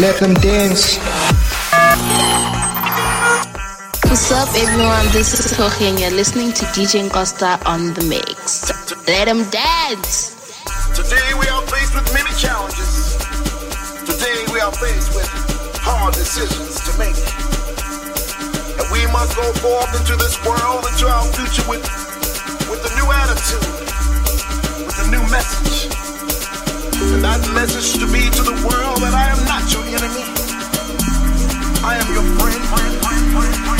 Let them dance. What's up, everyone? This is Tochi, and you're listening to DJ NkOstA on the mix. Let them dance. Today we are faced with many challenges. Today we are faced with hard decisions to make. And we must go forth into this world, into our future with, with a new attitude, with a new message. And that message to be to the world that I am not your enemy. I am your friend. I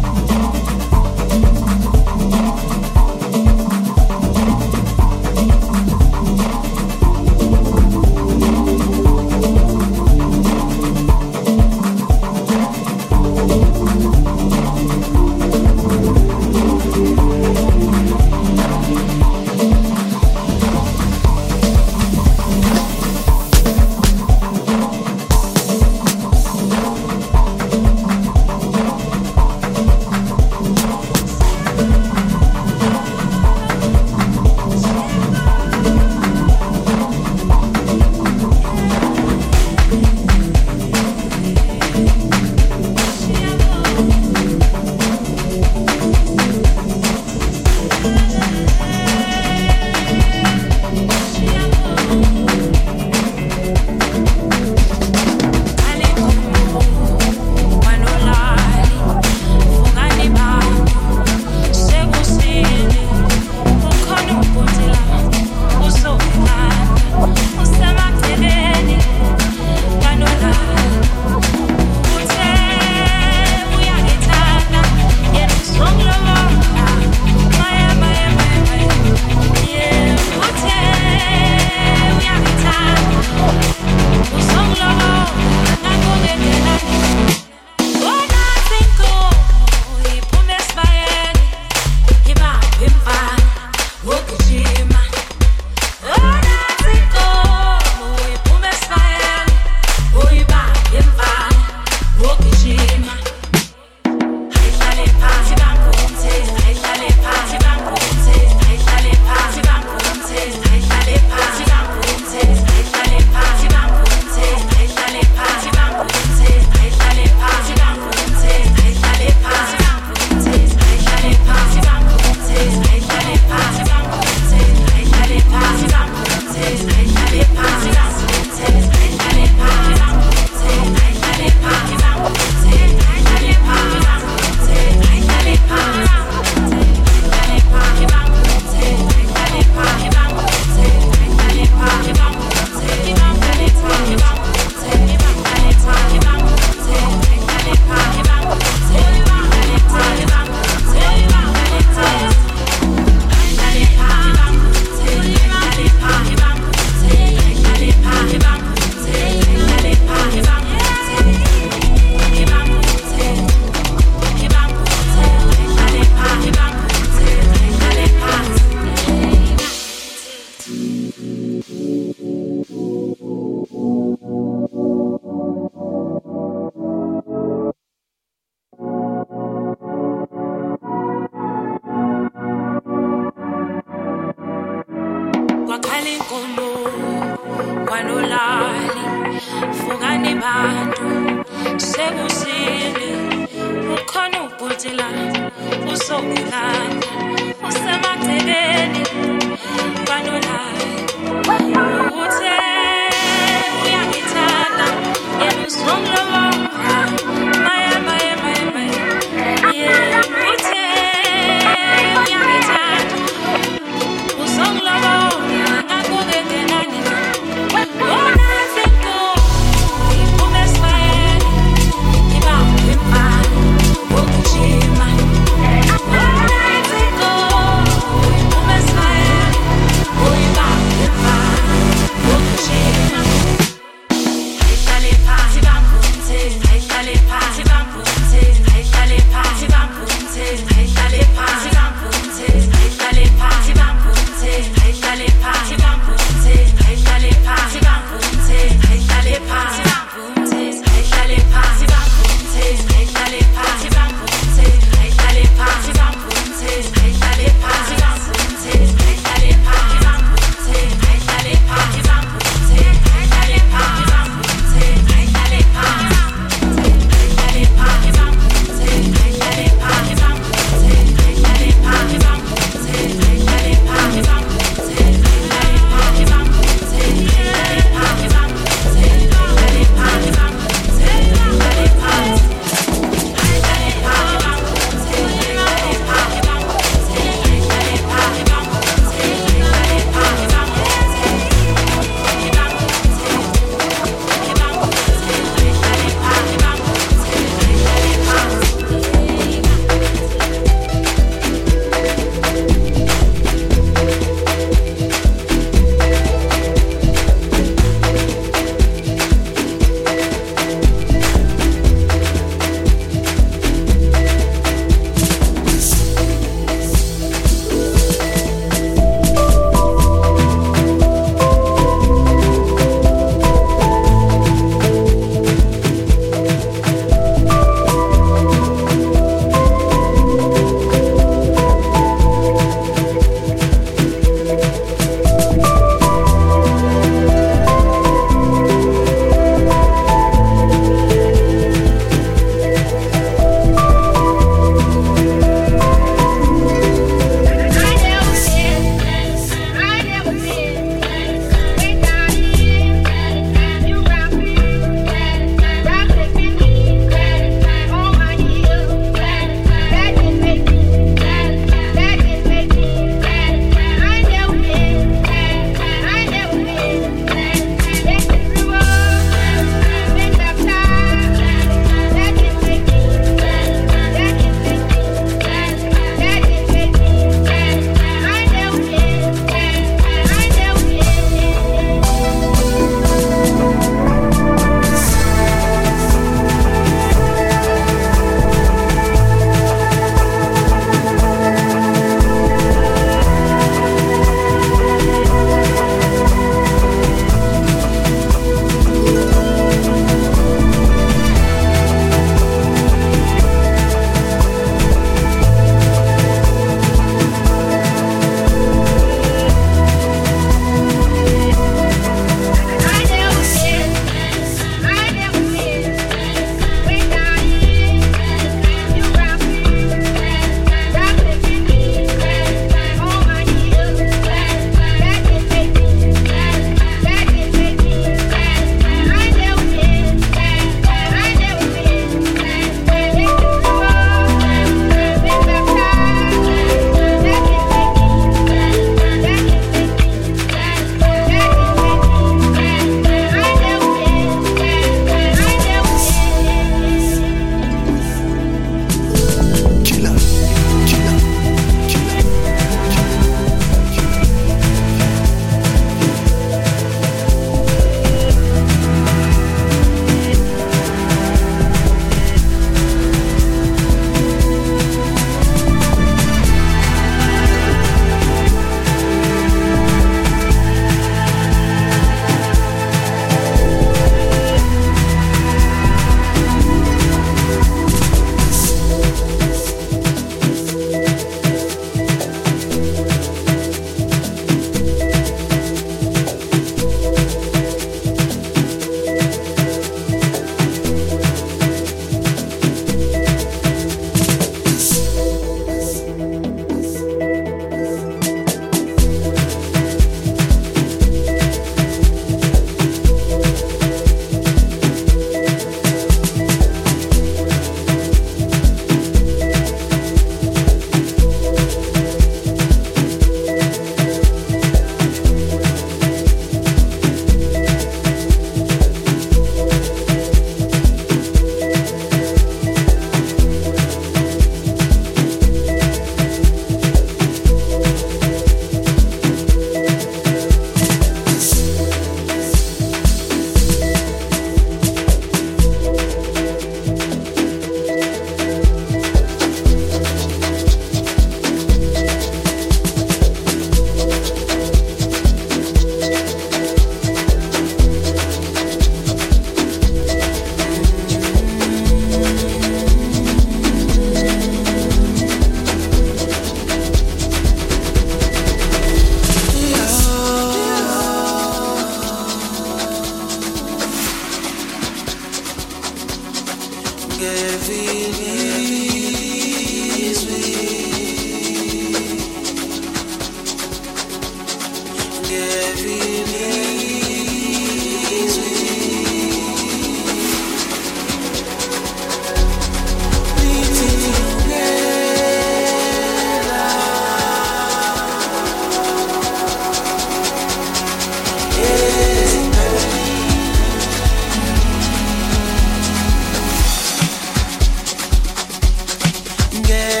yeah.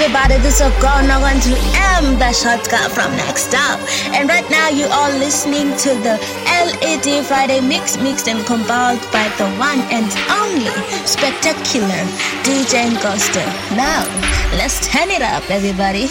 Everybody? This is girl now going to M, the shortcut from Next Up. And right now, you are listening to the LED Friday mix, mixed and compiled by the one and only spectacular DJ NkOstA. Now, let's turn it up, everybody.